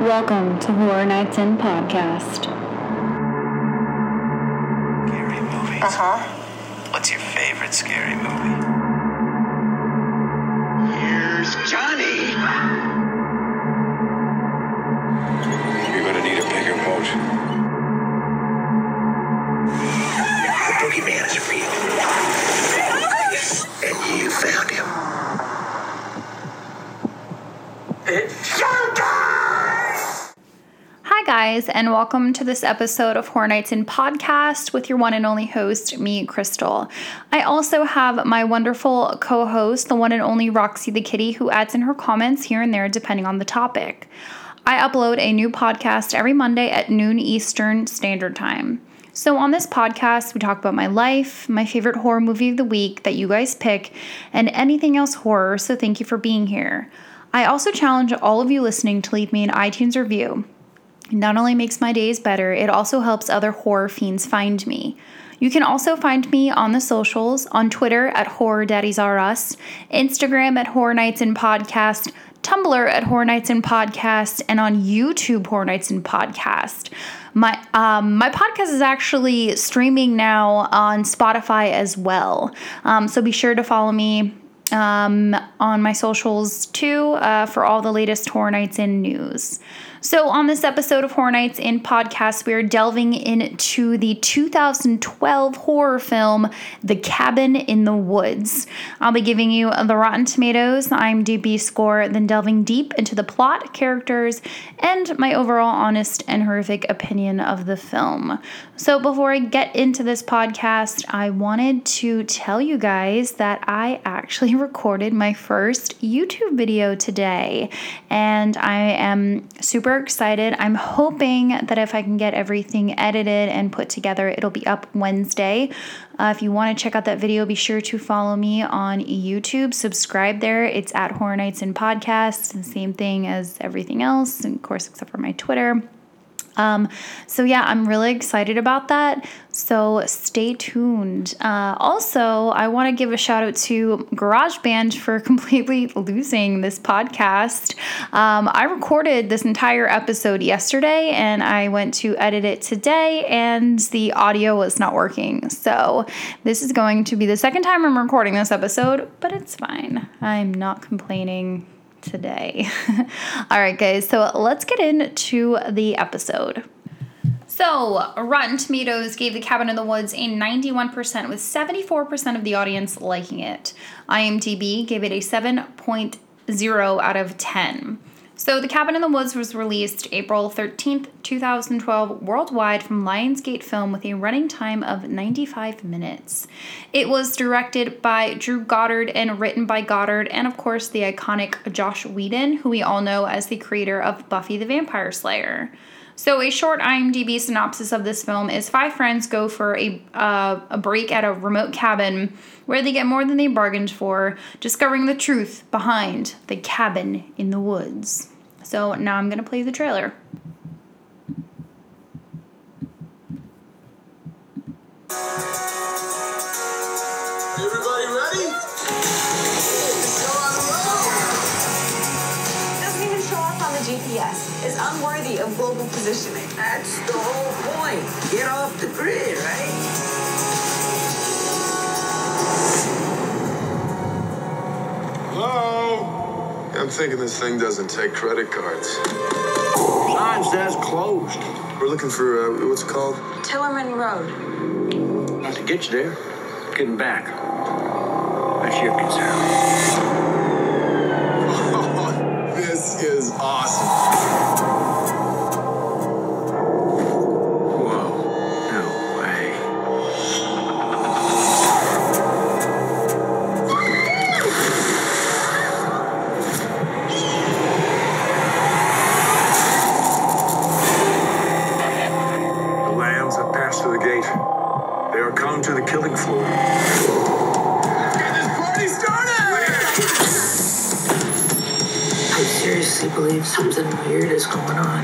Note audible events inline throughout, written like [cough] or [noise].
Welcome to Horror Nights In Podcast. Scary movies. Uh huh. What's your favorite scary movie? Guys, and welcome to this episode of Horror Nights In Podcast with your one and only host, me, Crystal. I also have my wonderful co host, the one and only Roxy the Kitty, who adds in her comments here and there depending on the topic. I upload a new podcast every Monday at noon Eastern Standard Time. So, on this podcast, we talk about my life, my favorite horror movie of the week that you guys pick, and anything else horror. So, thank you for being here. I also challenge all of you listening to leave me an iTunes review. Not only makes my days better, it also helps other horror fiends find me. You can also find me on the socials on Twitter at Horror Daddies Are Us, Instagram at Horror Nights in Podcast, Tumblr at Horror Nights in Podcast, and on YouTube Horror Nights in Podcast. My um, my podcast is actually streaming now on Spotify as well, um, so be sure to follow me um, on my socials too uh, for all the latest Horror Nights in news. So, on this episode of Horror Nights in Podcast, we are delving into the 2012 horror film, The Cabin in the Woods. I'll be giving you the Rotten Tomatoes, IMDb score, then delving deep into the plot, characters, and my overall honest and horrific opinion of the film. So, before I get into this podcast, I wanted to tell you guys that I actually [laughs] recorded my first YouTube video today, and I am super excited. I'm hoping that if I can get everything edited and put together, it'll be up Wednesday. Uh, if you want to check out that video, be sure to follow me on YouTube. Subscribe there. It's at Horror Nights and Podcast, the same thing as everything else, of course, except for my Twitter. Um, so yeah, I'm really excited about that. So stay tuned. Uh, also, I want to give a shout out to GarageBand for [laughs] completely losing this podcast. Um, I recorded this entire episode yesterday, and I went to edit it today, and the audio was not working. So this is going to be the second time I'm recording this episode, but it's fine. I'm not complaining today. [laughs] All right, guys, so let's get into the episode. So, Rotten Tomatoes gave The Cabin in the Woods a 91%, with 74% of the audience liking it. IMDb gave it a 7.0 out of 10. So, The Cabin in the Woods was released April 13th, 2012, worldwide from Lionsgate Film with a running time of 95 minutes. It was directed by Drew Goddard and written by Goddard, and of course, the iconic Joss Whedon, who we all know as the creator of Buffy the Vampire Slayer. So, a short IMDb synopsis of this film is five friends go for a, uh, a break at a remote cabin where they get more than they bargained for, discovering the truth behind the cabin in the woods. So, now I'm going to play the trailer. Of positioning. That's the whole point. Get off the grid, right? Hello? I'm thinking this thing doesn't take credit cards. Sign says closed. We're looking for, uh, what's it called? Tillerman Road. Not to get you there, getting back. That's your concern. I seriously believe something weird is going on.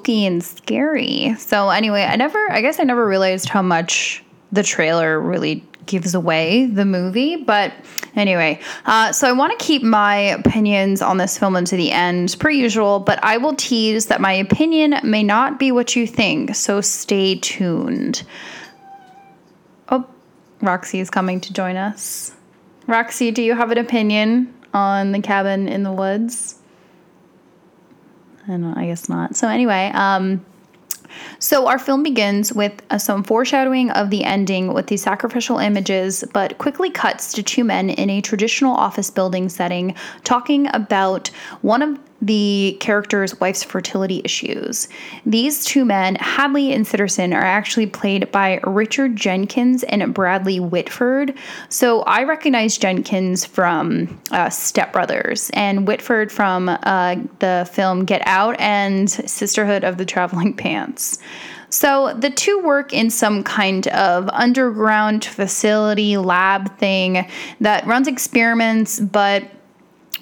Spooky and scary. So anyway, I never I guess I never realized how much the trailer really gives away the movie, but anyway, uh, so I want to keep my opinions on this film into the end, per usual, but I will tease that my opinion may not be what you think, so stay tuned. Oh, Roxy is coming to join us. Roxy, do you have an opinion on the cabin in the woods? I don't. I guess not. So anyway, um, so our film begins with uh, some foreshadowing of the ending with these sacrificial images, but quickly cuts to two men in a traditional office building setting talking about one of the character's wife's fertility issues. These two men, Hadley and Sitterson, are actually played by Richard Jenkins and Bradley Whitford. So I recognize Jenkins from uh, Step Brothers and Whitford from uh, the film Get Out and Sisterhood of the Traveling Pants. So the two work in some kind of underground facility lab thing that runs experiments, but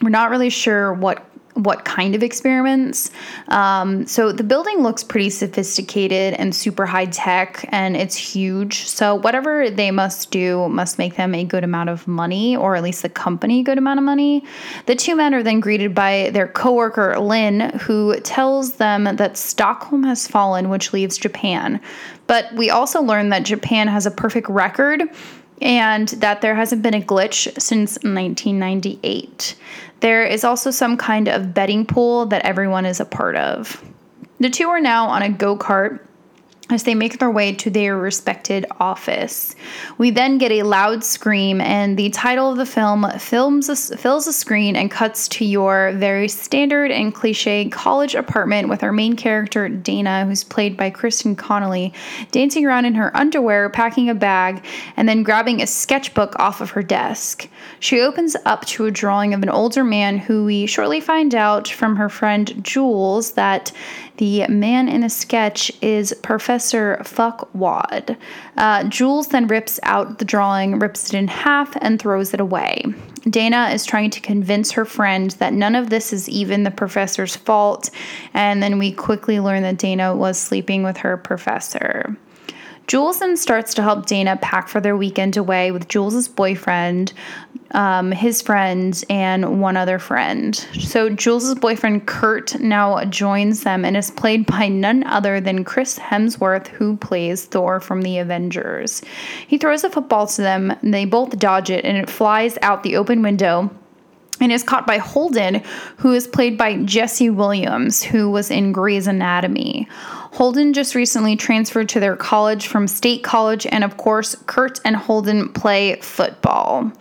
we're not really sure what what kind of experiments. Um, so the building looks pretty sophisticated and super high tech, and it's huge. So whatever they must do must make them a good amount of money, or at least the company a good amount of money. The two men are then greeted by their coworker Lynn, who tells them that Stockholm has fallen, which leaves Japan. But we also learn that Japan has a perfect record and that there hasn't been a glitch since 1998. There is also some kind of betting pool that everyone is a part of. The two are now on a go kart as they make their way to their respected office. We then get a loud scream, and the title of the film films a, fills the screen and cuts to your very standard and cliche college apartment with our main character, Dana, who's played by Kristen Connolly, dancing around in her underwear, packing a bag, and then grabbing a sketchbook off of her desk. She opens up to a drawing of an older man who we shortly find out from her friend Jules that the man in the sketch is Professor Fuckwad. Uh, Jules then rips out the drawing, rips it in half, and throws it away. Dana is trying to convince her friend that none of this is even the professor's fault, and then we quickly learn that Dana was sleeping with her professor. Jules then starts to help Dana pack for their weekend away with Jules's boyfriend, um, his friend, and one other friend. So Jules's boyfriend Kurt now joins them and is played by none other than Chris Hemsworth, who plays Thor from the Avengers. He throws a football to them, and they both dodge it, and it flies out the open window and is caught by Holden, who is played by Jesse Williams, who was in Grey's Anatomy. Holden just recently transferred to their college from State College, and of course, Kurt and Holden play football.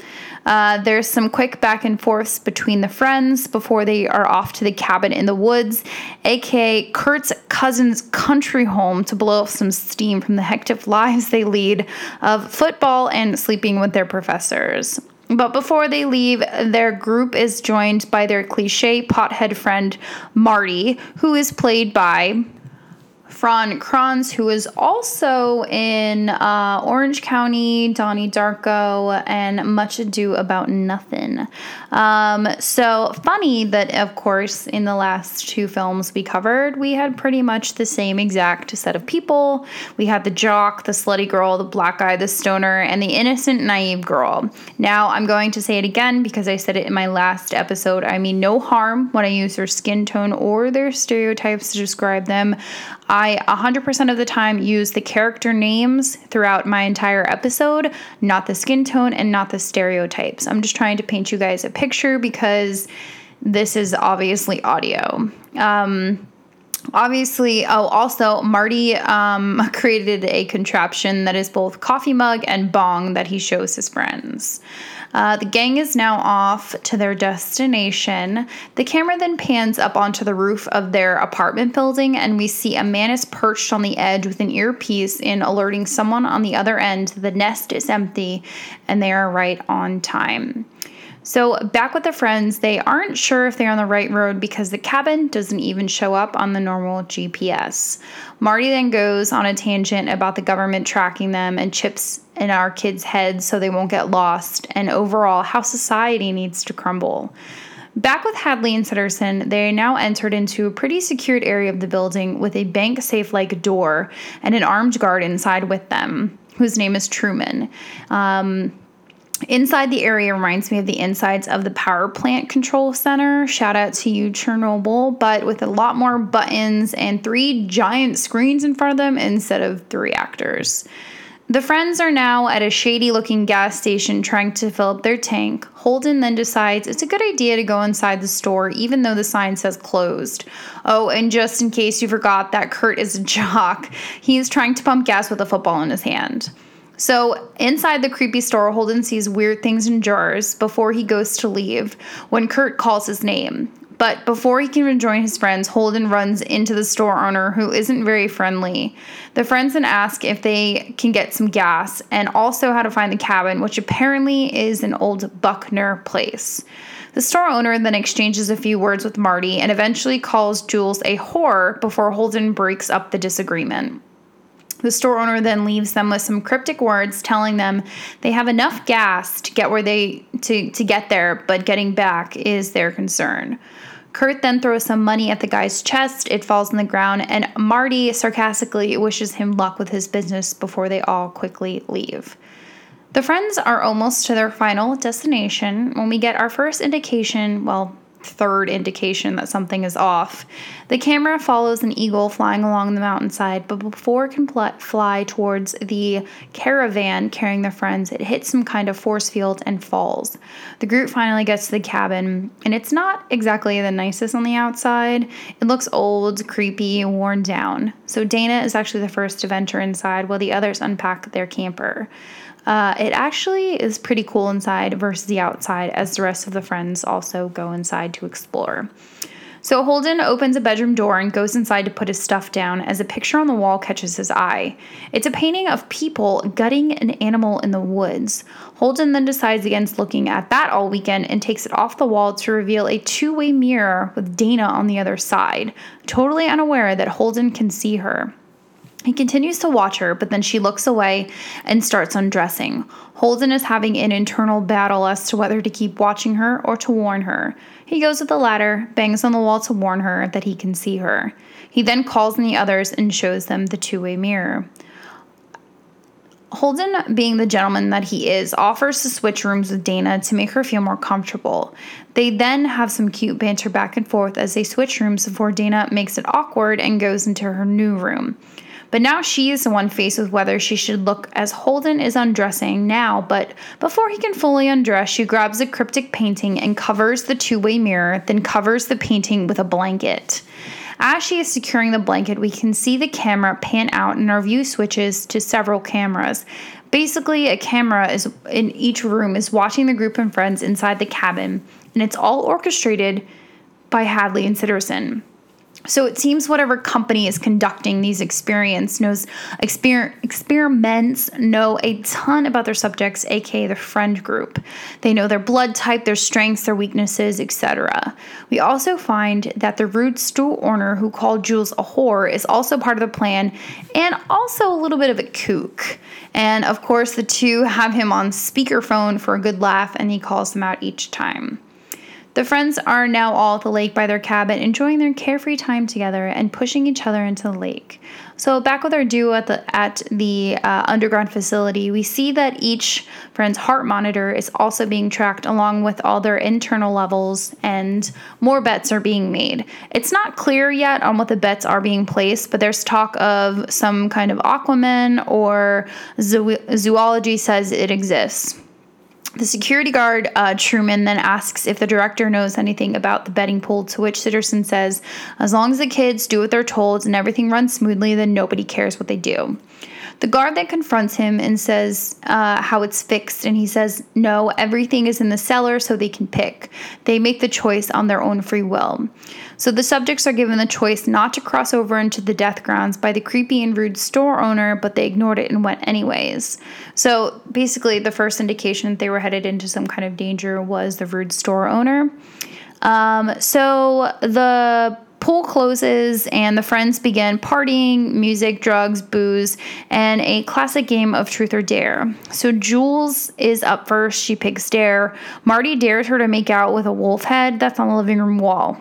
Uh, there's some quick back and forths between the friends before they are off to the cabin in the woods, aka Kurt's cousin's country home, to blow off some steam from the hectic lives they lead of football and sleeping with their professors. But before they leave, their group is joined by their cliche pothead friend Marty, who is played by Fran Kranz, who is also in uh, Orange County, Donnie Darko, and Much Ado About Nothing. Um, so funny that, of course, in the last two films we covered, we had pretty much the same exact set of people. We had the jock, the slutty girl, the black guy, the stoner, and the innocent, naive girl. Now, I'm going to say it again because I said it in my last episode. I mean no harm when I use their skin tone or their stereotypes to describe them. I I 100% of the time use the character names throughout my entire episode, not the skin tone and not the stereotypes. I'm just trying to paint you guys a picture because this is obviously audio. Um, obviously oh also marty um, [laughs] created a contraption that is both coffee mug and bong that he shows his friends uh, the gang is now off to their destination. The camera then pans up onto the roof of their apartment building, and we see a man is perched on the edge with an earpiece in alerting someone on the other end the nest is empty and they are right on time. So, back with the friends, they aren't sure if they're on the right road because the cabin doesn't even show up on the normal GPS. Marty then goes on a tangent about the government tracking them and chips in our kids' heads so they won't get lost, and overall, how society needs to crumble. Back with Hadley and Sitterson, they now entered into a pretty secured area of the building with a bank safe like door and an armed guard inside with them, whose name is Truman. Um, Inside the area reminds me of the insides of the power plant control center. Shout out to you, Chernobyl, but with a lot more buttons and three giant screens in front of them instead of the reactors. The friends are now at a shady looking gas station trying to fill up their tank. Holden then decides it's a good idea to go inside the store even though the sign says closed. Oh, and just in case you forgot that Kurt is a jock, he's trying to pump gas with a football in his hand. So, inside the creepy store, Holden sees weird things in jars before he goes to leave when Kurt calls his name. But before he can rejoin his friends, Holden runs into the store owner who isn't very friendly. The friends then ask if they can get some gas and also how to find the cabin, which apparently is an old Buckner place. The store owner then exchanges a few words with Marty and eventually calls Jules a whore before Holden breaks up the disagreement. The store owner then leaves them with some cryptic words telling them they have enough gas to get where they to, to get there, but getting back is their concern. Kurt then throws some money at the guy's chest. It falls on the ground, and Marty sarcastically wishes him luck with his business before they all quickly leave. The friends are almost to their final destination when we get our first indication, well, third indication that something is off. The camera follows an eagle flying along the mountainside, but before it can pl- fly towards the caravan carrying their friends, it hits some kind of force field and falls. The group finally gets to the cabin, and it's not exactly the nicest on the outside. It looks old, creepy, worn down. So Dana is actually the first to venture inside while the others unpack their camper. Uh, it actually is pretty cool inside versus the outside, as the rest of the friends also go inside to explore. So Holden opens a bedroom door and goes inside to put his stuff down as a picture on the wall catches his eye. It's a painting of people gutting an animal in the woods. Holden then decides against looking at that all weekend and takes it off the wall to reveal a two way mirror with Dana on the other side, totally unaware that Holden can see her. He continues to watch her, but then she looks away and starts undressing. Holden is having an internal battle as to whether to keep watching her or to warn her. He goes with the ladder, bangs on the wall to warn her that he can see her. He then calls in the others and shows them the two way mirror. Holden, being the gentleman that he is, offers to switch rooms with Dana to make her feel more comfortable. They then have some cute banter back and forth as they switch rooms before Dana makes it awkward and goes into her new room. But now she is the one faced with whether she should look as Holden is undressing now. But before he can fully undress, she grabs a cryptic painting and covers the two way mirror, then covers the painting with a blanket. As she is securing the blanket, we can see the camera pan out and our view switches to several cameras. Basically, a camera is in each room is watching the group and friends inside the cabin, and it's all orchestrated by Hadley and Sitterson. So it seems whatever company is conducting these experience knows exper- experiments know a ton about their subjects, aka the friend group. They know their blood type, their strengths, their weaknesses, etc. We also find that the rude stool owner who called Jules a whore is also part of the plan and also a little bit of a kook. And of course, the two have him on speakerphone for a good laugh and he calls them out each time. The friends are now all at the lake by their cabin, enjoying their carefree time together and pushing each other into the lake. So back with our duo at the at the uh, underground facility, we see that each friend's heart monitor is also being tracked along with all their internal levels, and more bets are being made. It's not clear yet on what the bets are being placed, but there's talk of some kind of Aquaman or zoo- zoology says it exists. The security guard, uh, Truman, then asks if the director knows anything about the betting pool, to which Sitterson says, as long as the kids do what they're told and everything runs smoothly, then nobody cares what they do. The guard then confronts him and says uh, how it's fixed, and he says, No, everything is in the cellar so they can pick. They make the choice on their own free will. So the subjects are given the choice not to cross over into the death grounds by the creepy and rude store owner, but they ignored it and went anyways. So basically, the first indication that they were headed into some kind of danger was the rude store owner. Um, so the pool closes and the friends begin partying, music, drugs, booze, and a classic game of truth or dare. So Jules is up first. She picks dare. Marty dares her to make out with a wolf head that's on the living room wall.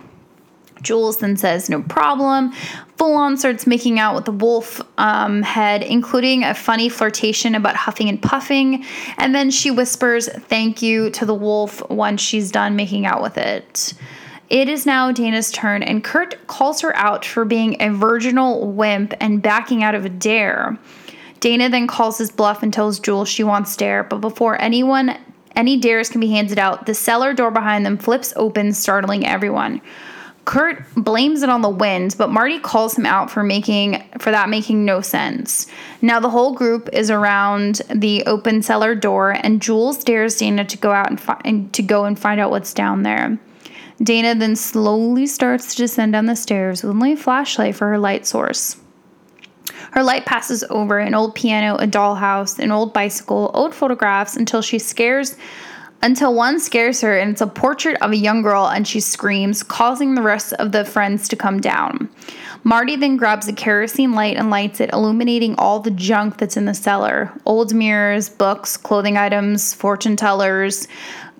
Jules then says, no problem. Full on starts making out with the wolf um, head, including a funny flirtation about huffing and puffing. And then she whispers, thank you to the wolf once she's done making out with it. It is now Dana's turn, and Kurt calls her out for being a virginal wimp and backing out of a dare. Dana then calls his bluff and tells Jules she wants dare, but before anyone any dares can be handed out, the cellar door behind them flips open, startling everyone. Kurt blames it on the wind, but Marty calls him out for making for that making no sense. Now the whole group is around the open cellar door, and Jules dares Dana to go out and, fi- and to go and find out what's down there. Dana then slowly starts to descend down the stairs with only a flashlight for her light source. Her light passes over an old piano, a dollhouse, an old bicycle, old photographs until she scares until one scares her and it's a portrait of a young girl and she screams, causing the rest of the friends to come down. Marty then grabs a kerosene light and lights it, illuminating all the junk that's in the cellar old mirrors, books, clothing items, fortune tellers.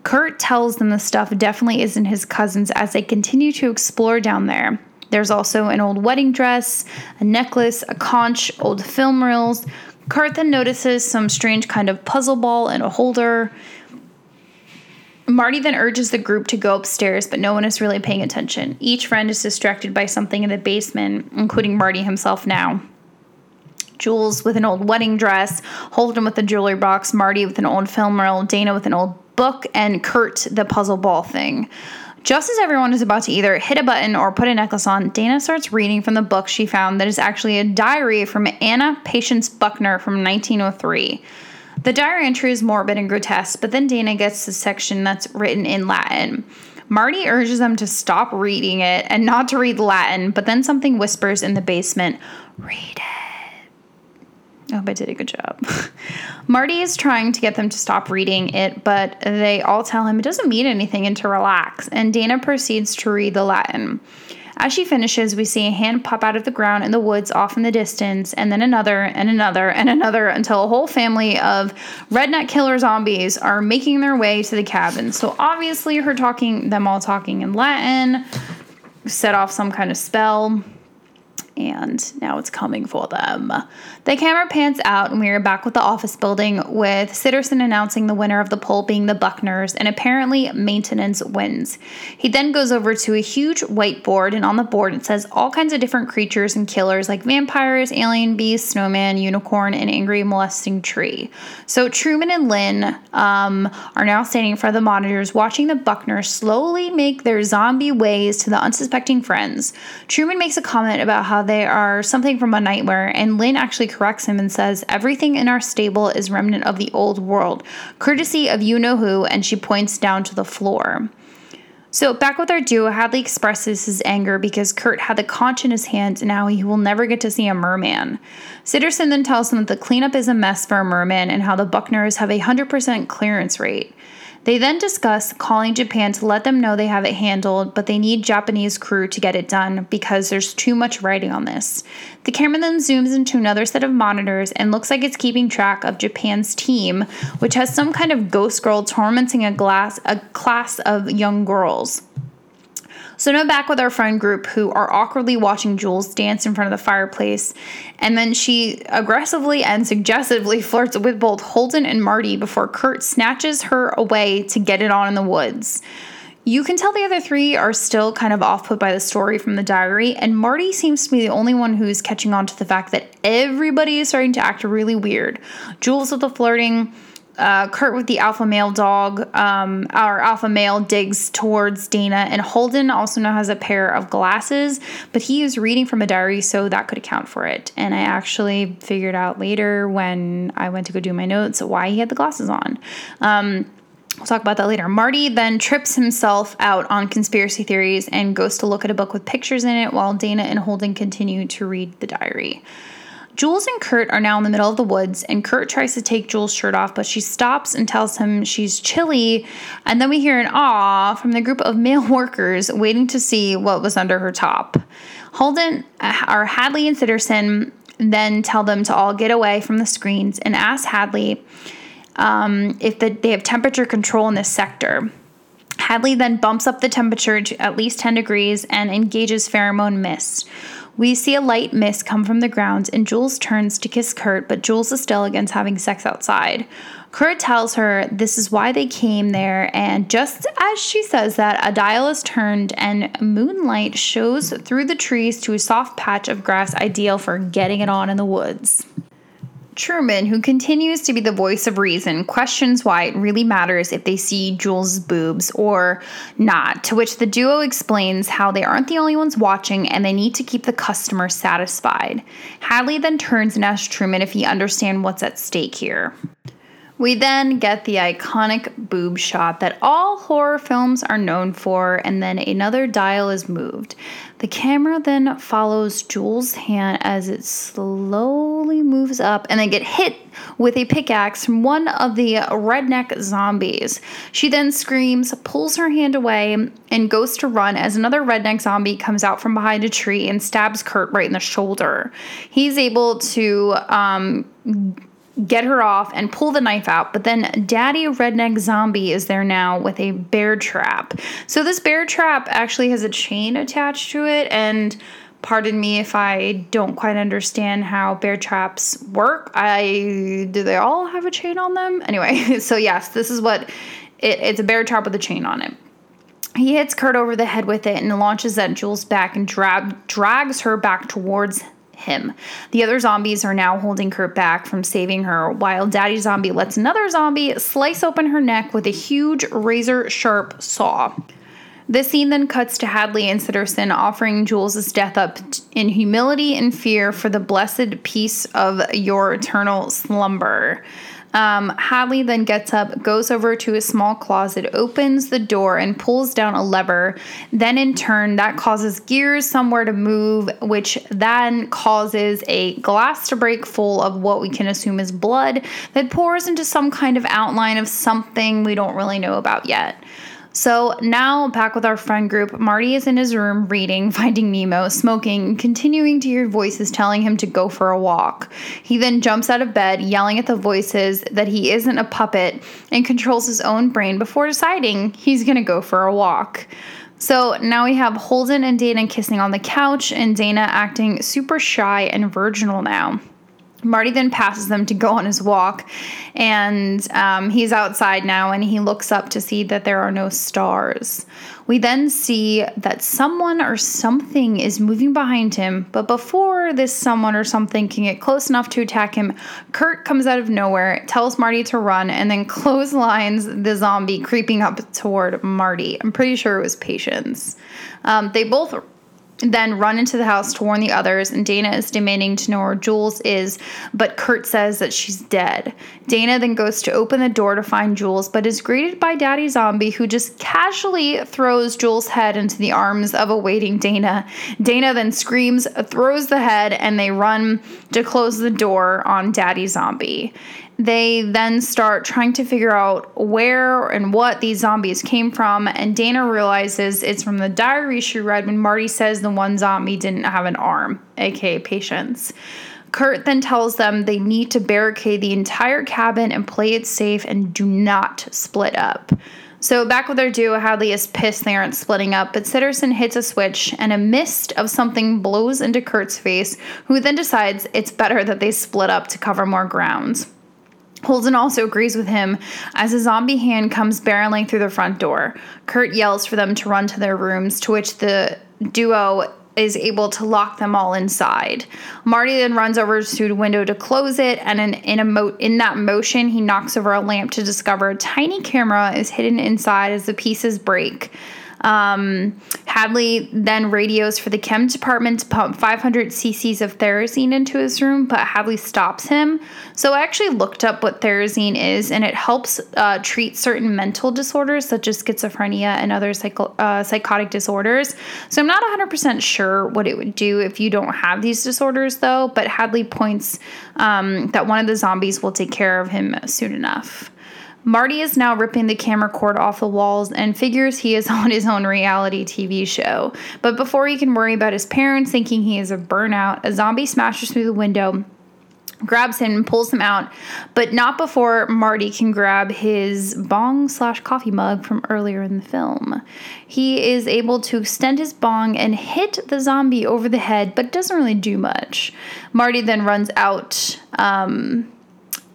Kurt tells them the stuff definitely isn't his cousin's as they continue to explore down there. There's also an old wedding dress, a necklace, a conch, old film reels. Kurt then notices some strange kind of puzzle ball in a holder. Marty then urges the group to go upstairs, but no one is really paying attention. Each friend is distracted by something in the basement, including Marty himself now. Jules with an old wedding dress, Holden with a jewelry box, Marty with an old film reel, Dana with an old book, and Kurt the puzzle ball thing. Just as everyone is about to either hit a button or put a necklace on, Dana starts reading from the book she found that is actually a diary from Anna Patience Buckner from 1903. The diary entry is morbid and grotesque, but then Dana gets the section that's written in Latin. Marty urges them to stop reading it and not to read Latin, but then something whispers in the basement, Read it. I hope I did a good job. [laughs] Marty is trying to get them to stop reading it, but they all tell him it doesn't mean anything and to relax, and Dana proceeds to read the Latin. As she finishes, we see a hand pop out of the ground in the woods off in the distance, and then another, and another, and another, until a whole family of redneck killer zombies are making their way to the cabin. So obviously, her talking, them all talking in Latin, set off some kind of spell and now it's coming for them. The camera pans out, and we are back with the office building with Sitterson announcing the winner of the poll being the Buckners, and apparently maintenance wins. He then goes over to a huge whiteboard, and on the board it says all kinds of different creatures and killers like vampires, alien beasts, snowman, unicorn, and angry molesting tree. So Truman and Lynn um, are now standing in front of the monitors, watching the Buckners slowly make their zombie ways to the unsuspecting friends. Truman makes a comment about how they are something from a nightmare, and Lynn actually corrects him and says, Everything in our stable is remnant of the old world, courtesy of you know who, and she points down to the floor. So, back with our duo, Hadley expresses his anger because Kurt had the conch in his hand and now he will never get to see a merman. Sitterson then tells him that the cleanup is a mess for a merman and how the Buckners have a 100% clearance rate. They then discuss calling Japan to let them know they have it handled, but they need Japanese crew to get it done because there's too much writing on this. The camera then zooms into another set of monitors and looks like it's keeping track of Japan's team, which has some kind of ghost girl tormenting a glass a class of young girls. So now back with our friend group who are awkwardly watching Jules dance in front of the fireplace. And then she aggressively and suggestively [laughs] flirts with both Holden and Marty before Kurt snatches her away to get it on in the woods. You can tell the other three are still kind of off put by the story from the diary, and Marty seems to be the only one who's catching on to the fact that everybody is starting to act really weird. Jules with the flirting, uh, Kurt with the alpha male dog, um, our alpha male digs towards Dana, and Holden also now has a pair of glasses, but he is reading from a diary, so that could account for it. And I actually figured out later when I went to go do my notes why he had the glasses on. Um, We'll talk about that later. Marty then trips himself out on conspiracy theories and goes to look at a book with pictures in it while Dana and Holden continue to read the diary. Jules and Kurt are now in the middle of the woods, and Kurt tries to take Jules' shirt off, but she stops and tells him she's chilly. And then we hear an aw from the group of male [laughs] workers waiting to see what was under her top. Holden, uh, or Hadley, and Sitterson then tell them to all get away from the screens and ask Hadley um, if the, they have temperature control in this sector. Hadley then bumps up the temperature to at least 10 degrees and engages pheromone mist. We see a light mist come from the grounds, and Jules turns to kiss Kurt, but Jules is still against having sex outside. Kurt tells her this is why they came there, and just as she says that, a dial is turned and moonlight shows through the trees to a soft patch of grass ideal for getting it on in the woods. Truman, who continues to be the voice of reason, questions why it really matters if they see Jules' boobs or not, to which the duo explains how they aren't the only ones watching and they need to keep the customer satisfied. Hadley then turns and asks Truman if he understands what's at stake here. We then get the iconic boob shot that all horror films are known for, and then another dial is moved. The camera then follows Jules' hand as it slowly moves up and then get hit with a pickaxe from one of the redneck zombies. She then screams, pulls her hand away, and goes to run as another redneck zombie comes out from behind a tree and stabs Kurt right in the shoulder. He's able to um, get her off and pull the knife out. But then Daddy Redneck Zombie is there now with a bear trap. So this bear trap actually has a chain attached to it and pardon me if I don't quite understand how bear traps work. I do they all have a chain on them? Anyway, [laughs] so yes, this is what it, it's a bear trap with a chain on it. He hits Kurt over the head with it and launches at Jules back and dra- drags her back towards him. The other zombies are now holding Kurt back from saving her, while Daddy Zombie lets another zombie slice open her neck with a huge razor sharp saw. This scene then cuts to Hadley and Sitterson offering Jules' death up in humility and fear for the blessed peace of your eternal slumber. Um, Hadley then gets up, goes over to a small closet, opens the door, and pulls down a lever. Then, in turn, that causes gears somewhere to move, which then causes a glass to break full of what we can assume is blood that pours into some kind of outline of something we don't really know about yet. So now back with our friend group, Marty is in his room reading [laughs] Finding Nemo, smoking, continuing to hear voices telling him to go for a walk. He then jumps out of bed, yelling at the voices that he isn't a puppet and controls his own brain before deciding he's gonna go for a walk. So now we have Holden and Dana kissing on the couch, and Dana acting super shy and virginal now. Marty then passes them to go on his walk, and um, he's outside now and he looks up to see that there are no stars. We then see that someone or something is moving behind him, but before this someone or something can get close enough to attack him, Kurt comes out of nowhere, tells Marty to run, and then [laughs] clotheslines the zombie creeping up toward Marty. I'm pretty sure it was Patience. Um, they both then run into the house to warn the others, and Dana is demanding to know where Jules is, but Kurt says that she's dead. Dana then goes to open the door to find Jules, but is greeted by Daddy Zombie, who just casually throws Jules' head into the arms of a waiting Dana. Dana then screams, throws the head, and they run to close the door on Daddy Zombie. They then start trying to figure out where and what these zombies came from, and Dana realizes it's from the diary she read when Marty says the one zombie didn't have an arm, aka Patience. Kurt then tells them they need to barricade the entire cabin and play it safe and do not split up. So back with their duo, Hadley is pissed they aren't splitting up, but Sitterson hits a switch and a mist of something blows into Kurt's face, who then decides it's better that they split up to cover more ground. Holden also agrees with him as a zombie hand comes barreling through the front door. Kurt yells for them to run to their rooms, to which the duo is able to lock them all inside. Marty then runs over to the window to close it, and in in, a mo- in that motion, he knocks over a lamp to discover a tiny camera is hidden inside as the pieces break. Um, Hadley then radios for the chem department to pump 500 cc's of Thorazine into his room, but Hadley stops him. So I actually looked up what Thorazine is, and it helps uh, treat certain mental disorders such as schizophrenia and other psycho- uh, psychotic disorders. So I'm not 100% sure what it would do if you don't have these disorders, though. But Hadley points um, that one of the zombies will take care of him soon enough. Marty is now ripping the camera cord off the walls and figures he is [laughs] on his own reality TV show. But before he can worry about his parents thinking he is a burnout, a zombie smashes through the window grabs him and pulls him out, but not before Marty can grab his bong slash coffee mug from earlier in the film. He is able to extend his bong and hit the zombie over the head, but doesn't really do much. Marty then runs out. Um,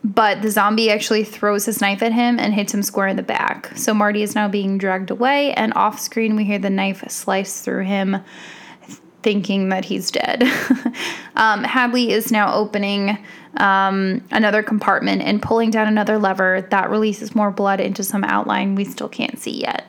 but the zombie actually throws his knife at him and hits him square in the back. So Marty is now being dragged away, and off screen, we hear the knife slice through him, thinking that he's dead. [laughs] um, Hadley is now opening um, another compartment and pulling down another lever that releases more blood into some outline we still can't see yet.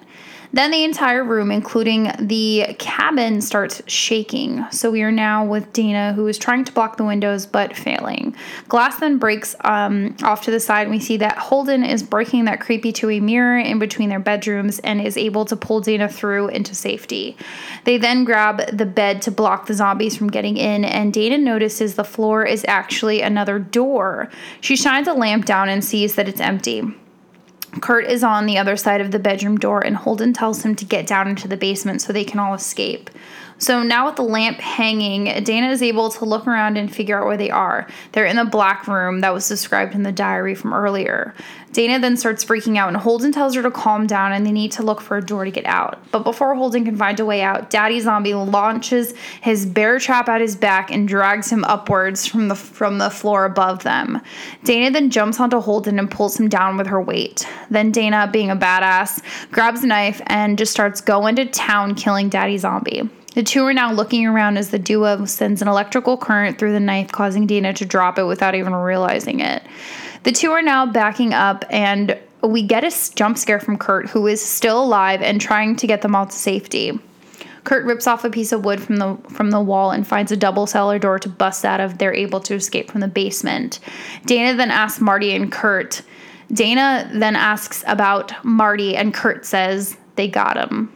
Then the entire room, including the cabin, starts shaking. So we are now with Dana, who is trying to block the windows but failing. Glass then breaks um, off to the side, we see that Holden is breaking that creepy two way mirror in between their bedrooms and is able to pull Dana through into safety. They then grab the bed to block the zombies from getting in, and Dana notices the floor is actually another door. She shines a lamp down and sees that it's empty. Kurt is on the other side of the bedroom door, and Holden tells him to get down into the basement so they can all escape. So now, with the lamp hanging, Dana is able to look around and figure out where they are. They're in the black room that was described in the diary from earlier. Dana then starts freaking out, and Holden tells her to calm down and they need to look for a door to get out. But before Holden can find a way out, Daddy Zombie launches his bear trap at his back and drags him upwards from the from the floor above them. Dana then jumps onto Holden and pulls him down with her weight. Then Dana, being a badass, grabs a knife and just starts going to town, killing Daddy Zombie. The two are now looking around as the duo sends an electrical current through the knife, causing Dana to drop it without even realizing it. The two are now backing up, and we get a jump scare from Kurt, who is still alive and trying to get them all to safety. Kurt rips off a piece of wood from the from the wall and finds a double cellar door to bust out of. They're able to escape from the basement. Dana then asks Marty and Kurt. Dana then asks about Marty, and Kurt says they got him.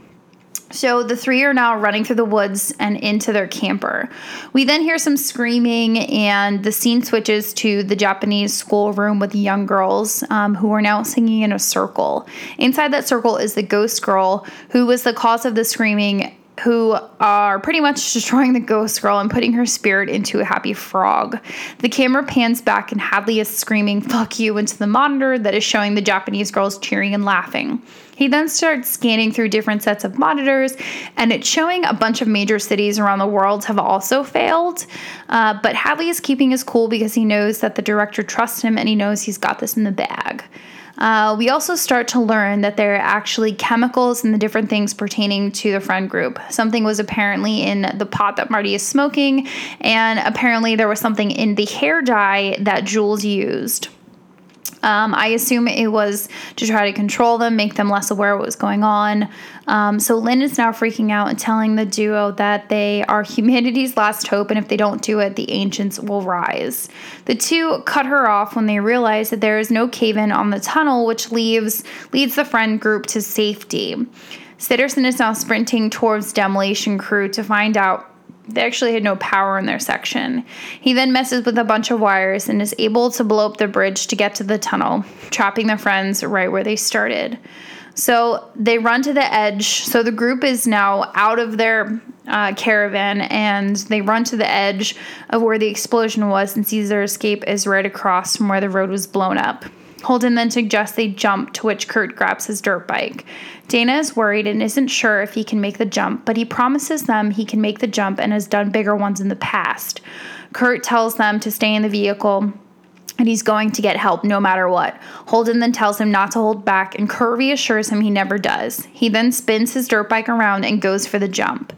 So the three are now running through the woods and into their camper. We then hear some screaming, and the scene switches to the Japanese schoolroom with young girls um, who are now singing in a circle. Inside that circle is the ghost girl who was the cause of the screaming who are pretty much [laughs] destroying the ghost girl and putting her spirit into a happy frog. The camera pans back and Hadley is screaming, fuck you, into the monitor that is showing the Japanese girls cheering and laughing. He then starts scanning through different sets of monitors, and it's showing a bunch of major cities around the world have also failed. Uh, but Hadley is keeping his cool because he knows that the director trusts him and he knows he's got this in the bag. Uh, we also start to learn that there are actually chemicals in the different things pertaining to the friend group. Something was apparently in the pot that Marty is smoking, and apparently there was something in the hair dye that Jules used. Um, I assume it was to try to control them, make them less aware of what was going on. Um, so Lynn is now freaking out and telling the duo that they are [laughs] humanity's last hope, and if they don't do it, the ancients will rise. The two cut her off when they realize that there is no cave in on the tunnel, which leaves leads the friend group to safety. Sitterson is now sprinting towards demolition crew to find out they actually had no power in their section. He then messes with a bunch of wires and is able to blow up the bridge to get to the tunnel, trapping their friends right where they started. So they run to the edge. So the group is now out of their uh, caravan and they run to the edge of where the explosion was and sees their escape is right across from where the road was blown up. Holden then suggests they jump, to which Kurt grabs his dirt bike. Dana is worried and isn't sure if he can make the jump, but he promises them he can make the jump and has done bigger ones in the past. Kurt tells them to stay in the vehicle and he's going to get help no matter what. Holden then tells him not to hold back, and Kurt reassures him he never does. He then spins his dirt bike around and goes for the jump.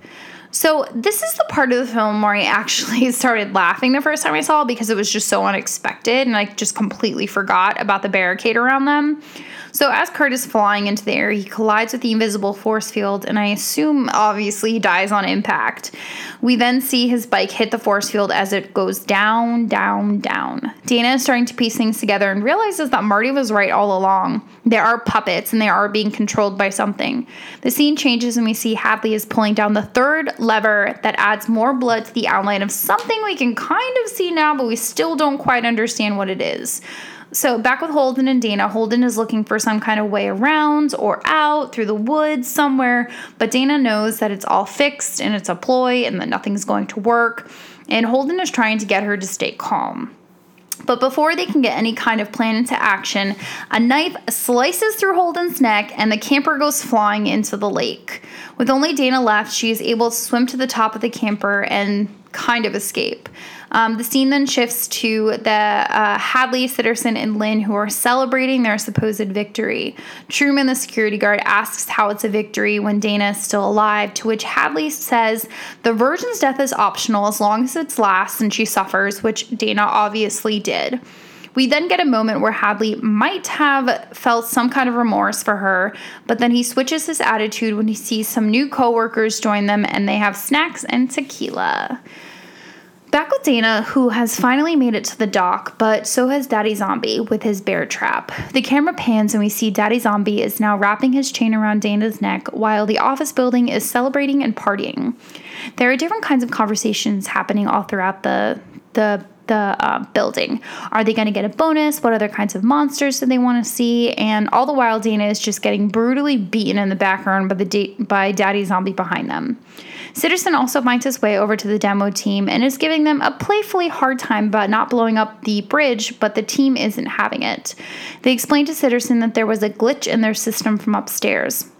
So, this is the part of the film where I actually [laughs] started laughing the first time I saw it because it was just so unexpected and I just completely forgot about the barricade around them. So, as Kurt is flying into the air, he collides with the invisible force field, and I assume obviously he dies on impact. We then see his bike hit the force field as it goes down, down, down. Dana is starting to piece things together and realizes that Marty was right all along. There are puppets and they are being controlled by something. The scene changes and we see Hadley is pulling down the third lever that adds more blood to the outline of something we can kind of see now, but we still don't quite understand what it is. So, back with Holden and Dana, Holden is looking for some kind of way around or out through the woods somewhere, but Dana knows that it's all fixed and it's a ploy and that nothing's going to work. And Holden is trying to get her to stay calm. But before they can get any kind of plan into action, a knife slices through Holden's neck and the camper goes flying into the lake. With only Dana left, she is able to swim to the top of the camper and kind of escape. Um, the scene then shifts to the uh, Hadley, Sitterson, and Lynn who are celebrating their supposed victory. Truman, the security guard, asks how it's a victory when Dana is still alive, to which Hadley says the virgin's death is optional as long as it's lasts and she suffers, which Dana obviously did. We then get a moment where Hadley might have felt some kind of remorse for her, but then he switches his attitude when he sees some new coworkers join them and they have snacks and tequila. Back with Dana, who has finally made it to the dock, but so has Daddy Zombie with his bear trap. The camera pans and we see Daddy Zombie is now wrapping his chain around Dana's neck while the office building is celebrating and partying. There are different kinds of conversations happening all throughout the the the uh, building. Are they going to get a bonus? What other kinds of monsters do they want to see? And all the while, Dana is just getting brutally beaten in the background by the da- by Daddy Zombie behind them. Sitterson also finds his way over to the demo team and is giving them a playfully hard time about not blowing up the bridge, but the team isn't having it. They explain to Sitterson that there was a glitch in their system from upstairs.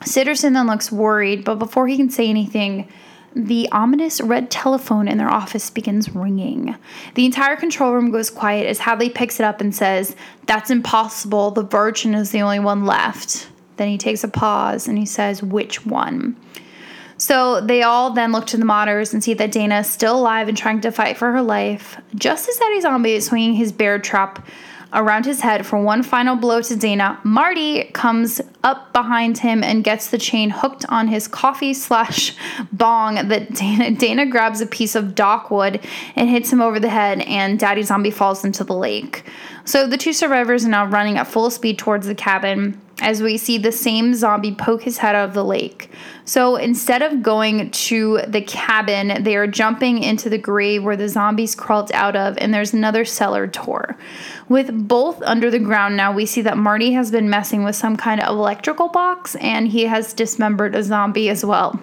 Sitterson then looks worried, but before he can say anything, the ominous red telephone in their office begins ringing. The entire control room goes quiet as Hadley picks it up and says, That's impossible. The Virgin is the only one left. Then he takes a pause and he says, Which one? So they all then look to the monitors and see that Dana is still alive and trying to fight for her life. Just as Eddie Zombie is swinging his bear trap around his head for one final blow to Dana, Marty comes up behind him and gets the chain hooked on his coffee slash bong that Dana, Dana grabs a piece of dock wood and hits him over the head and Daddy Zombie falls into the lake. So the two survivors are now running at full speed towards the cabin as we see the same zombie poke his head out of the lake. So instead of going to the cabin, they are jumping into the grave where the zombies crawled out of, and there's another cellar door. With both under the ground now, we see that Marty has been messing with some kind of electrical box and he has dismembered a zombie as well.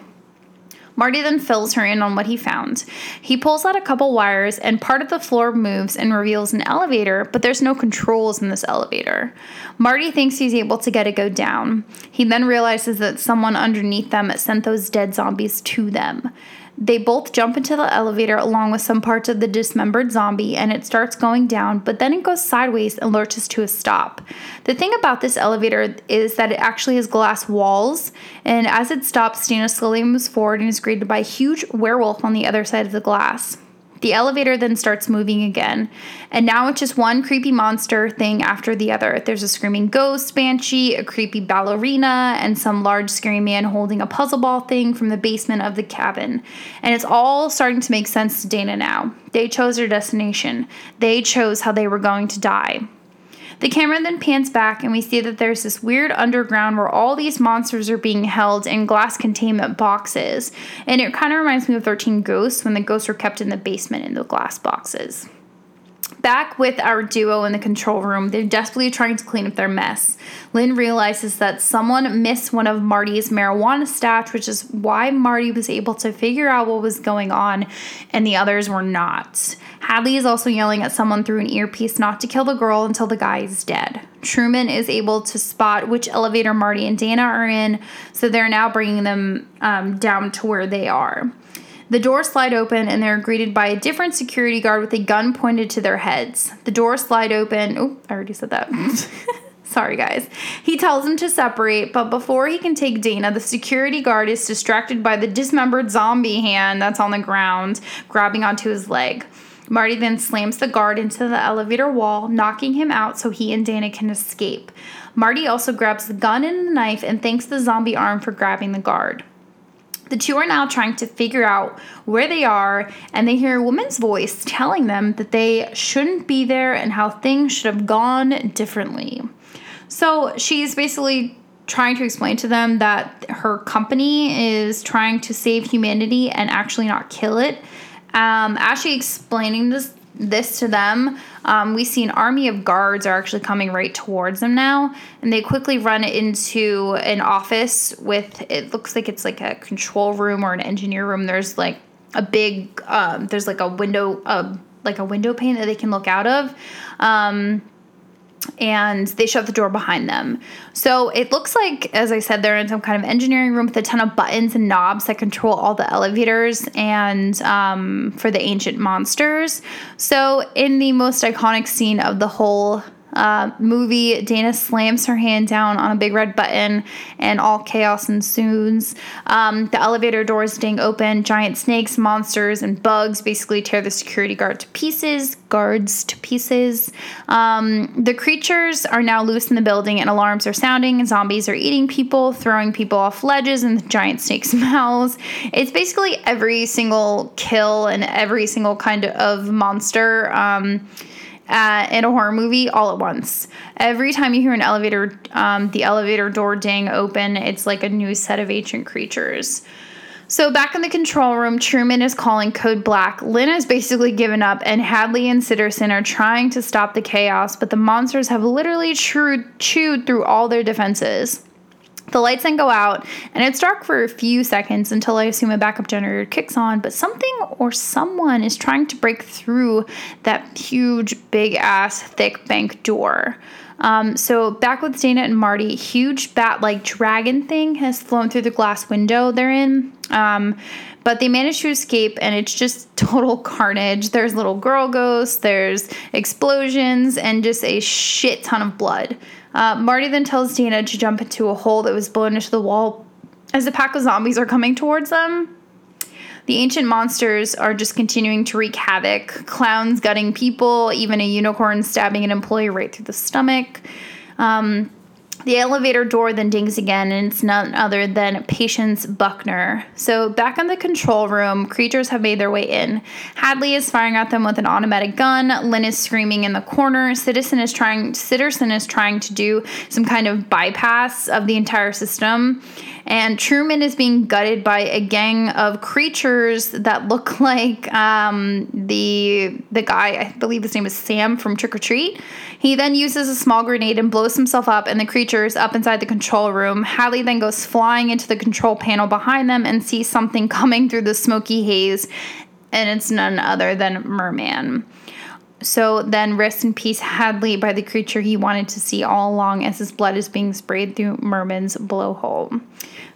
Marty then fills her in on what he found. He pulls out a couple wires, and part of the floor moves and reveals an elevator, but there's no controls in this elevator. Marty thinks he's able to get it go down. He then realizes that someone underneath them sent those dead zombies to them. They both jump into the elevator along with some parts of the dismembered zombie, and it starts going down, but then it goes sideways and lurches to a stop. The thing about this elevator is that it actually has glass walls, and as it stops, Dana slowly moves forward and is greeted by a huge werewolf on the other side of the glass. The elevator then starts moving again, and now it's just one creepy monster thing after the other. There's a screaming ghost banshee, a creepy ballerina, and some large scary man holding a puzzle ball thing from the basement of the cabin. And it's all starting to make sense to Dana now. They chose their destination, they chose how they were going to die. The camera then pans back, and we see that there's this weird underground where all these monsters are being held in glass containment boxes. And it kind of reminds me of 13 Ghosts when the ghosts were kept in the basement in the glass boxes. Back with our duo in the control room, they're desperately trying to clean up their mess. Lynn realizes that someone missed one of Marty's marijuana stash, which is why Marty was able to figure out what was going on and the others were not. Hadley is also yelling at someone through an earpiece not to kill the girl until the guy is dead. Truman is able to spot which elevator Marty and Dana are in, so they're now bringing them um, down to where they are. The doors slide open and they're greeted by a different security guard with a gun pointed to their heads. The doors slide open. Oh, I already said that. [laughs] Sorry, guys. He tells them to separate, but before he can take Dana, the security guard is distracted by the dismembered zombie hand that's on the ground, grabbing onto his leg. Marty then slams the guard into the elevator wall, knocking him out so he and Dana can escape. Marty also grabs the gun and the knife and thanks the zombie arm for grabbing the guard. The two are now trying to figure out where they are, and they hear a woman's voice telling them that they shouldn't be there and how things should have gone differently. So she's basically trying to explain to them that her company is trying to save humanity and actually not kill it. Um, as she explaining this this to them, um, we see an army of guards are actually coming right towards them now, and they quickly run into an office with it looks like it's like a control room or an engineer room. There's like a big, um, there's like a window, uh, like a window pane that they can look out of. Um, and they shut the door behind them. So it looks like, as I said, they're in some kind of engineering room with a ton of buttons and knobs that control all the elevators and um, for the ancient monsters. So, in the most iconic scene of the whole uh, movie, Dana slams her hand down on a big red button and all chaos ensues. Um, the elevator doors ding open. Giant snakes, monsters, and bugs basically tear the security guard to pieces, guards to pieces. Um, the creatures are now loose in the building and alarms are sounding. And zombies are eating people, throwing people off ledges and the giant snakes' [laughs] mouths. It's basically every single kill and every single kind of monster. Um, uh, in a horror movie all at once. Every time you hear an elevator, um, the elevator door ding open, it's like a new set of ancient creatures. So back in the control room, Truman is calling code black. Lynn has basically given up, and Hadley and Sitterson are trying to stop the chaos, but the monsters have literally chewed, chewed through all their defenses. The lights then go out, and it's dark for a few seconds until I assume a backup generator kicks on. But something or someone is trying to break through that huge, big ass, thick bank door. Um, so, back with Dana and Marty, huge bat like dragon thing has flown through the glass window they're in. Um, but they manage to escape, and it's just [laughs] total carnage. There's little girl ghosts, there's explosions, and just a shit ton of blood. Uh, Marty then tells Dana to jump into a hole that was blown into the wall as a pack of zombies are coming towards them. The ancient monsters are just continuing to wreak havoc. Clowns gutting people, even a unicorn stabbing an employee right through the stomach. Um, the elevator door then dings again, and it's none other than Patience Buckner. So, back in the control room, creatures have made their way in. Hadley is firing at them with an automatic gun. Lynn is screaming in the corner. Citizen is trying. Sitterson is trying to do some kind of bypass of the entire system and Truman is being gutted by a gang of creatures that look [laughs] like um, the the guy I believe his name is Sam from Trick or Treat. He then uses a small grenade and blows himself up and the up inside the control room. Hadley then goes flying into the control panel behind them and sees something [laughs] coming through the smoky haze, and it's none other than Merman. So then, rest in peace, Hadley, by the creature he wanted to see all along as his blood is being sprayed through Merman's blowhole.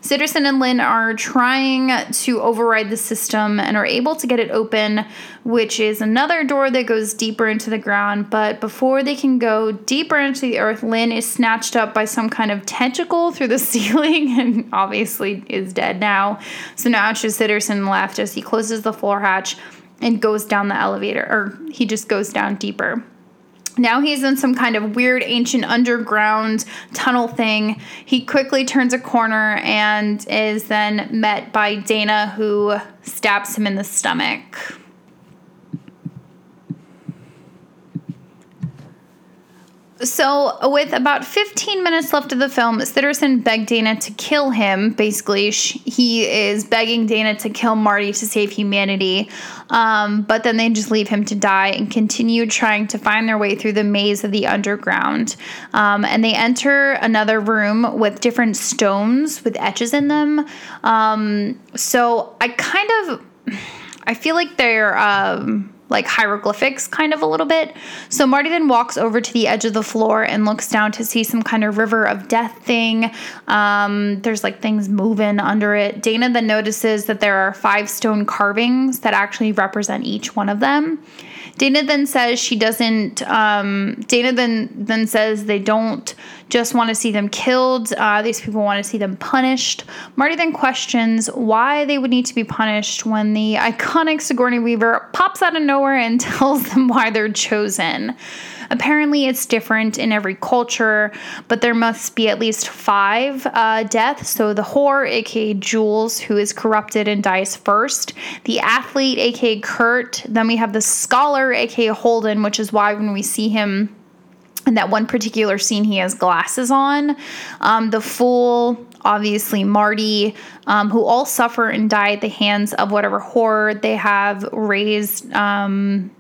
Sitterson and Lynn are trying to override the system and are able to get it open, which is another door that goes deeper into the ground. But before they can go deeper into the earth, Lynn is snatched up by some kind of tentacle through the [laughs] ceiling and obviously is dead now. So now it's just left as he closes the floor hatch and goes down the elevator, or he just goes down deeper. Now he's in some kind of weird ancient underground tunnel thing. He quickly turns a corner and is then met by Dana, who stabs him in the stomach. So, with about 15 minutes left of the film, Sitterson begged Dana to kill him. Basically, sh- he is begging Dana to kill Marty to save humanity. Um, but then they just leave him to die and continue trying to find their way through the maze of the underground. Um, and they enter another room with different stones with etches in them. Um, so, I kind of. [sighs] I feel like they're. Um, like hieroglyphics kind of a little bit. So Marty then walks over to the edge of the floor and looks down to see some kind of river of death thing. Um, there's like things moving under it. Dana then notices that there are five stone carvings that actually represent each one of them. Dana then says she doesn't. Um, Dana then then says they don't just want to see them killed. Uh, these people want to see them punished. Marty then questions why they would need to be punished when the iconic Sigourney Weaver pops out of nowhere and [laughs] tells them why they're chosen. Apparently, it's different in every culture, but there must be at least five uh, deaths. So, the whore, aka Jules, who is corrupted and dies first, the athlete, aka Kurt, then we have the scholar, aka Holden, which is why when we see him in that one particular scene, he has glasses on. Um, the fool, obviously Marty, um, who all suffer and die at the hands of whatever horror they have raised. Um,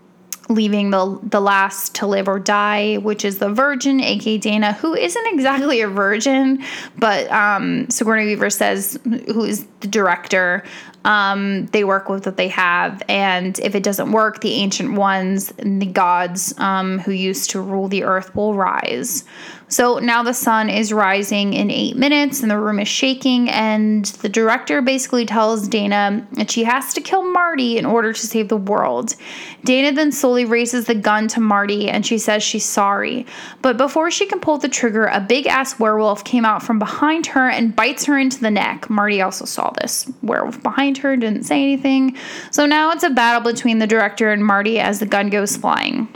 leaving the the last to live or die, which is the Virgin, aka Dana, who isn't exactly a virgin, but um, Sigourney Weaver says who is the director. Um, they work with what they have, and if it doesn't work, the ancient ones and the gods um, who used to rule the earth will rise. So now the sun is rising in eight minutes and the room is shaking. And the director basically tells Dana that she has to kill Marty in order to save the world. Dana then slowly raises the gun to Marty and she says she's sorry. But before she can pull the trigger, a big ass werewolf came out from behind her and bites her into the neck. Marty also saw this werewolf behind her, didn't say anything. So now it's a battle between the director and Marty as the gun goes flying.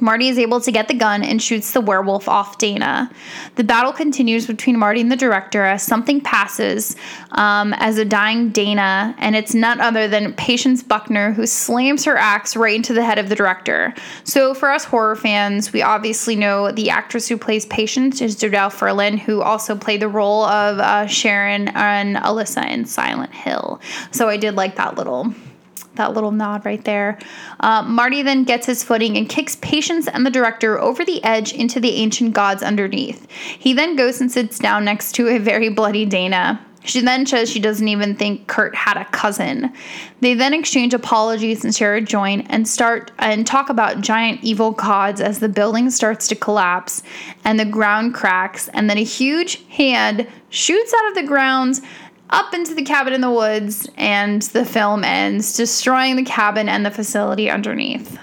Marty is able to get the gun and shoots the werewolf off Dana. The battle continues between Marty and the director as something passes um, as a dying Dana, and it's none other than Patience Buckner who slams her axe right into the head of the director. So, for us horror fans, we obviously know the actress who plays Patience is Jodelle Ferland, who also played the role of uh, Sharon and Alessa in Silent Hill. So, I did like that little that little nod right there. Uh, Marty then gets his footing and kicks Patience and the director over the edge into the ancient gods underneath. He then goes and sits down next to a very bloody Dana. She then says she doesn't even think Kurt had a cousin. They then exchange apologies and share a joint and start and talk about giant evil gods as the building starts to collapse and the ground cracks and then a huge hand shoots out of the ground up into the cabin in the woods, and the film ends, destroying the cabin and the facility underneath.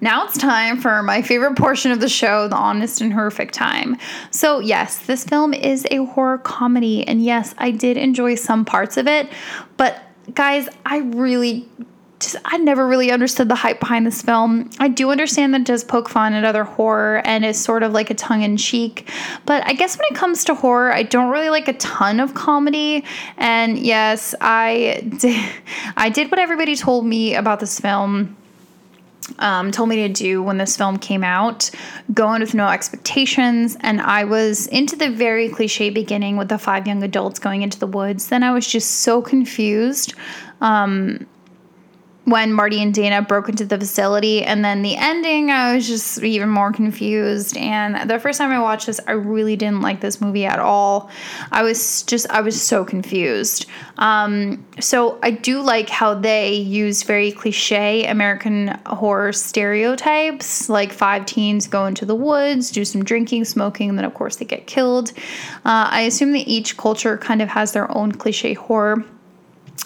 Now it's time for my favorite portion of the show, the honest and horrific time. So, yes, this film is a horror comedy, and yes, I did enjoy some parts of it, but guys, I really just I never really understood the hype behind this film. I do understand that it does poke fun at other horror and is sort of like a tongue in cheek, but I guess when it comes to horror, I don't really like a ton of comedy. And yes, I [laughs] did, I did what everybody told me about this film. Um, told me to do when this film came out, going with no expectations. And I was into the very cliche beginning with the five young adults going into the woods. Then I was just so confused. Um, when Marty and Dana broke into the facility. And then the ending, I was just even more confused. And the first time I watched this, I really didn't like this movie at all. I was just, I was so confused. Um, so I do like how they use very cliche American horror stereotypes, like five teens go into the woods, do some drinking, smoking, and then of course they get killed. Uh, I assume that each culture kind of has their own cliche horror.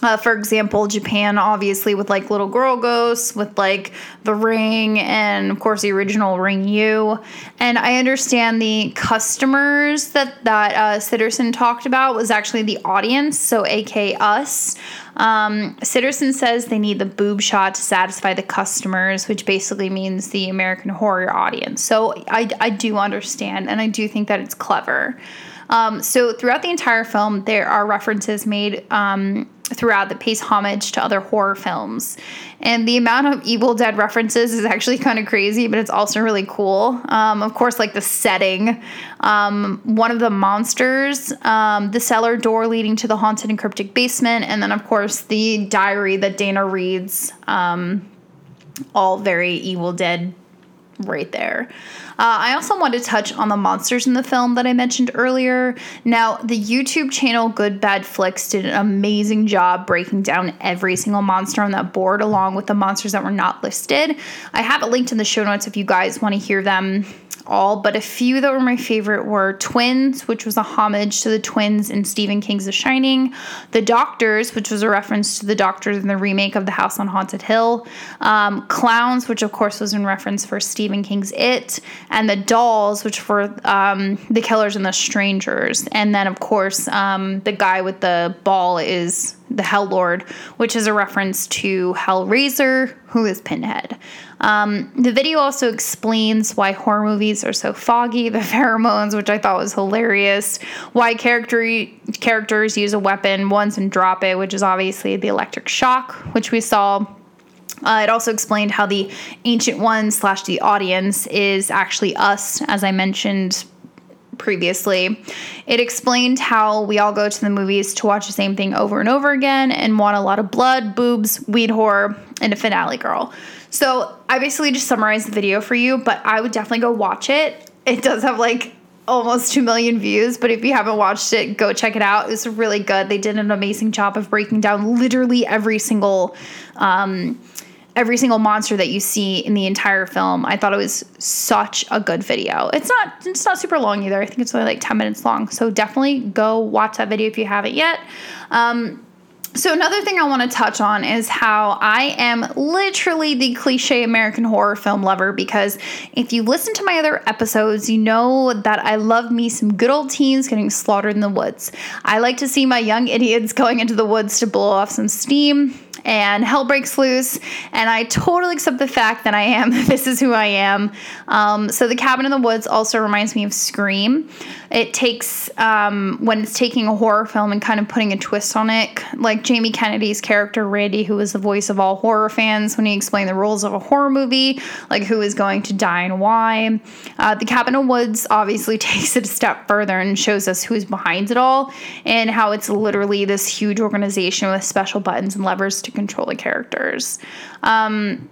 Uh, for example, Japan, obviously, with like little girl ghosts, with like the ring, and of course the original Ringu. And I understand the customers that that uh, talked about was actually the audience, so AK us. Um, says they need the boob shot to satisfy the customers, which basically means the American horror audience. So I, I do understand, and I do think that it's clever. Um, so throughout the entire film, there are references made um, throughout that pays homage to other horror films. And the amount of Evil Dead references is actually [laughs] kind of crazy, but it's also really cool. Um, of course, like the setting, um, one of the monsters, um, the cellar door leading to the haunted and cryptic basement, and then, of course, the diary that Dana reads. Um, all very Evil Dead right there. Uh, I also want to touch on the monsters in the film that I mentioned earlier. Now, the YouTube channel Good Bad Flicks did an amazing job breaking down every single monster on that board, along with the monsters that were not listed. I have it linked in the show notes if you guys want to hear them all, but a few that were my favorite were Twins, which was a homage to the twins in Stephen King's The Shining, The Doctors, which was a reference to the Doctors in the remake of The House on Haunted Hill, um, Clowns, which of course was in reference for Stephen King's It, and The Dolls, which were um, The Killers and the Strangers. And then, of course, um, the guy with the ball is the Hell Lord, which is a reference to Hellraiser, who is Pinhead. Um, the video also explains why horror movies are so foggy, [laughs] the pheromones, which I thought was hilarious, why character characters use a weapon once and drop it, which is obviously the electric shock, which we saw. Uh, it also explained how the ancient one slash the audience is actually us, as I mentioned previously. It explained how we all go to the movies to watch the same thing over and over again and want a lot of blood, boobs, weed horror, and a final girl. So I basically just summarized the video for you, but I would definitely go watch it. It does have like almost 2 million views, but if you haven't watched it, go check it out. It's really good. They did an amazing job of breaking down literally every single um, every single monster that you see in the entire film. I thought it was such a good video. It's not it's not super long either. I think it's only like 10 minutes long. So definitely go watch that video if you haven't yet. Um, so, another thing I want to touch on is how I am literally the cliche American horror film lover because if you listen to my other episodes, you know that I love me some good old teens getting slaughtered in the woods. I like to see my young [laughs] idiots going into the woods to blow off some steam and hell breaks loose and i totally accept the fact that i am [laughs] this is who i am. Um, so the cabin in the woods also reminds me of scream. It takes um, when it's taking a horror film and kind of putting a twist on it like jamie kennedy's character randy who is the voice of all horror fans when he explained the rules of a horror movie like who is going to die and why. Uh, the cabin in the woods obviously [laughs] takes it a step further and shows us who's behind it all and how it's literally this huge organization with special buttons and levers to control the characters. Um,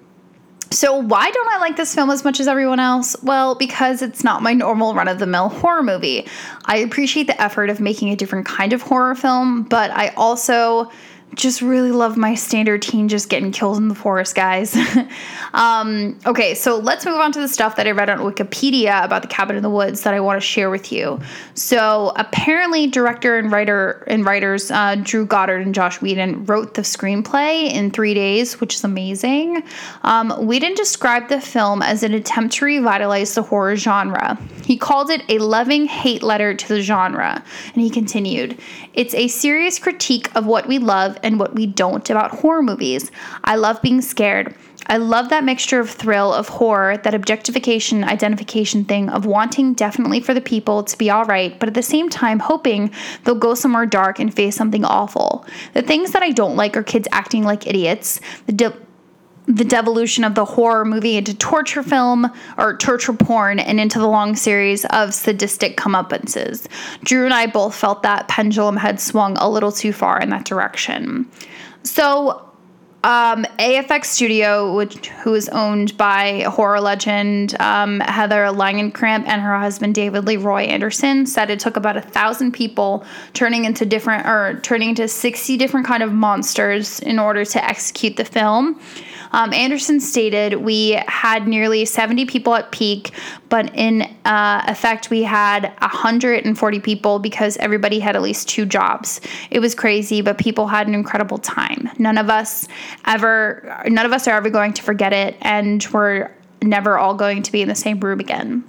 so, why don't I like this film as much as everyone else? Well, because it's not my normal run of the mill horror movie. I appreciate the effort of making a different kind of horror film, but I also just really love my standard teen just getting killed in the forest, guys. [laughs] um, okay, so let's move on to the stuff that I read on Wikipedia about the cabin in the woods that I want to share with you. So apparently, director and writer and writers uh, Drew Goddard and Joss Whedon wrote the screenplay in three days, which is amazing. Um, Whedon described the film as an attempt to revitalize the horror genre. He called it a loving hate letter to the genre, and he continued, "It's a serious critique of what we love." And what we don't about horror movies. I love being scared. I love that mixture of thrill, of horror, that objectification, identification thing of wanting definitely for the people to be all right, but at the same time hoping they'll go somewhere dark and face something awful. The things that I don't like are kids acting like idiots, the de- the devolution of the horror movie into torture film or torture porn and into the long series of sadistic comeuppances. Drew and I both felt that pendulum had swung a little too far in that direction. So, um, AFX Studio, which who is owned by horror legend um, Heather Langenkamp and her husband David Leroy Anderson, said it took about a thousand people turning into different or turning into sixty different kind of monsters in order to execute the film. Um, Anderson stated we had nearly 70 people at peak, but in uh, effect, we had 140 people because everybody had at least two jobs. It was crazy, but people had an incredible time. None of us ever, none of us are ever going to forget it, and we're never all going to be in the same room again.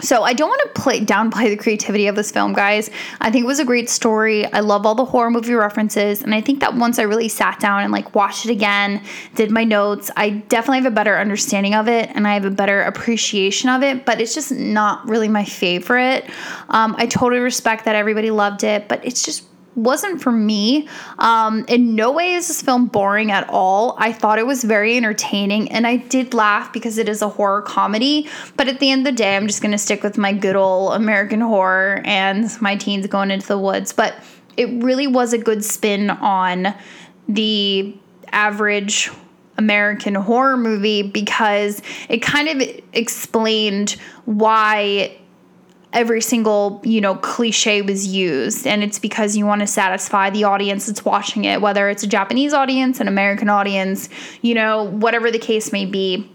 So I don't want to play downplay the creativity of this film, guys. I think it was a great story. I love all the horror movie references, and I think that once I really sat down and like watched it again, did my notes, I definitely have a better understanding of it and I have a better appreciation of it. But it's just not really my favorite. Um, I totally respect that everybody loved it, but it's just wasn't for me. Um, in no way is this film boring at all. I thought it was very entertaining and I did laugh because it is a horror comedy. But at the end of the day, I'm just going to stick with my good old American horror and my teens going into the woods. But it really was a good spin on the average American horror movie because it kind of explained why every single you know cliche was used. And it's because you want to satisfy the audience that's watching it whether it's a japanese audience an american audience you know whatever the case may be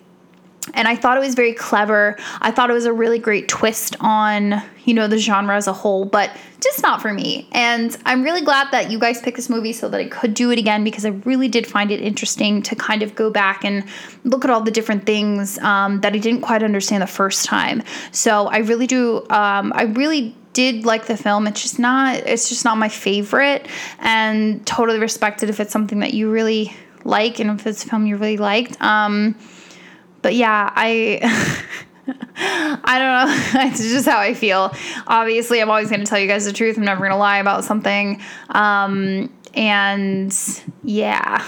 and I thought it was very clever. I thought it was a really great twist on, you know, the genre as a whole, but just not for me. And I'm really glad that you guys picked this movie so that I could do it again because I really did find it interesting to kind of go back and look at all the different things um, that I didn't quite understand the first time. So I really do, um, I really did like the film. It's just not, it's just not my favorite and totally respected if it's something that you really like and if it's a film you really liked. Um, but yeah, I [laughs] I don't know. [laughs] it's just how I feel. Obviously, I'm always going to tell you guys the truth. I'm never going to lie about something. Um, and yeah.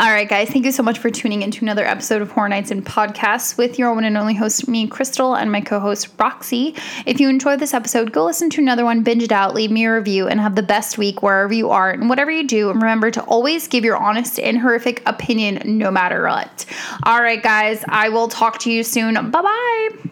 All right, guys, thank you so much for tuning into another episode of Horror Nights and Podcasts with your one and only host, me, Crystal, and my co host, Roxy. If you enjoyed this episode, go listen to another one, binge it out, leave me a review, and have the best week wherever you are and whatever you do. Remember to always give your honest and horrific opinion no matter what. All right, guys, I will talk to you soon. Bye bye.